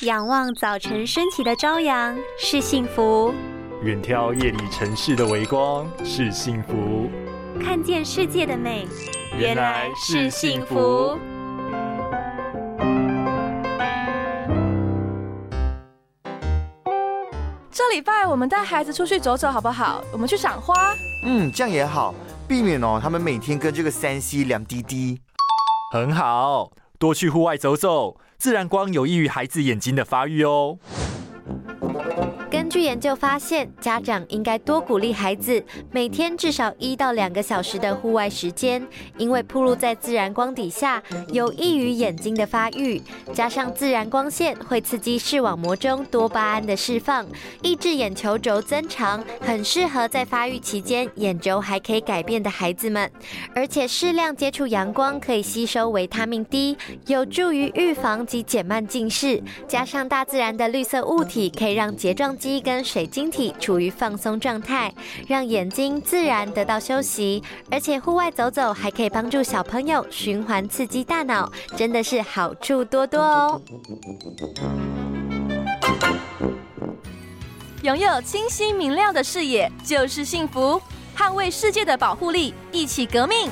仰望早晨升起的朝阳是幸福，远眺夜里城市的微光是幸福，看见世界的美原来是幸福。这礼拜我们带孩子出去走走好不好？我们去赏花。嗯，这样也好，避免哦他们每天跟这个三 C 两滴滴。很好，多去户外走走，自然光有益于孩子眼睛的发育哦。据研究发现，家长应该多鼓励孩子每天至少一到两个小时的户外时间，因为暴露在自然光底下有益于眼睛的发育。加上自然光线会刺激视网膜中多巴胺的释放，抑制眼球轴增长，很适合在发育期间眼轴还可以改变的孩子们。而且适量接触阳光可以吸收维他命 D，有助于预防及减慢近视。加上大自然的绿色物体可以让睫状肌跟水晶体处于放松状态，让眼睛自然得到休息。而且户外走走还可以帮助小朋友循环刺激大脑，真的是好处多多哦。拥有清晰明亮的视野就是幸福，捍卫世界的保护力，一起革命。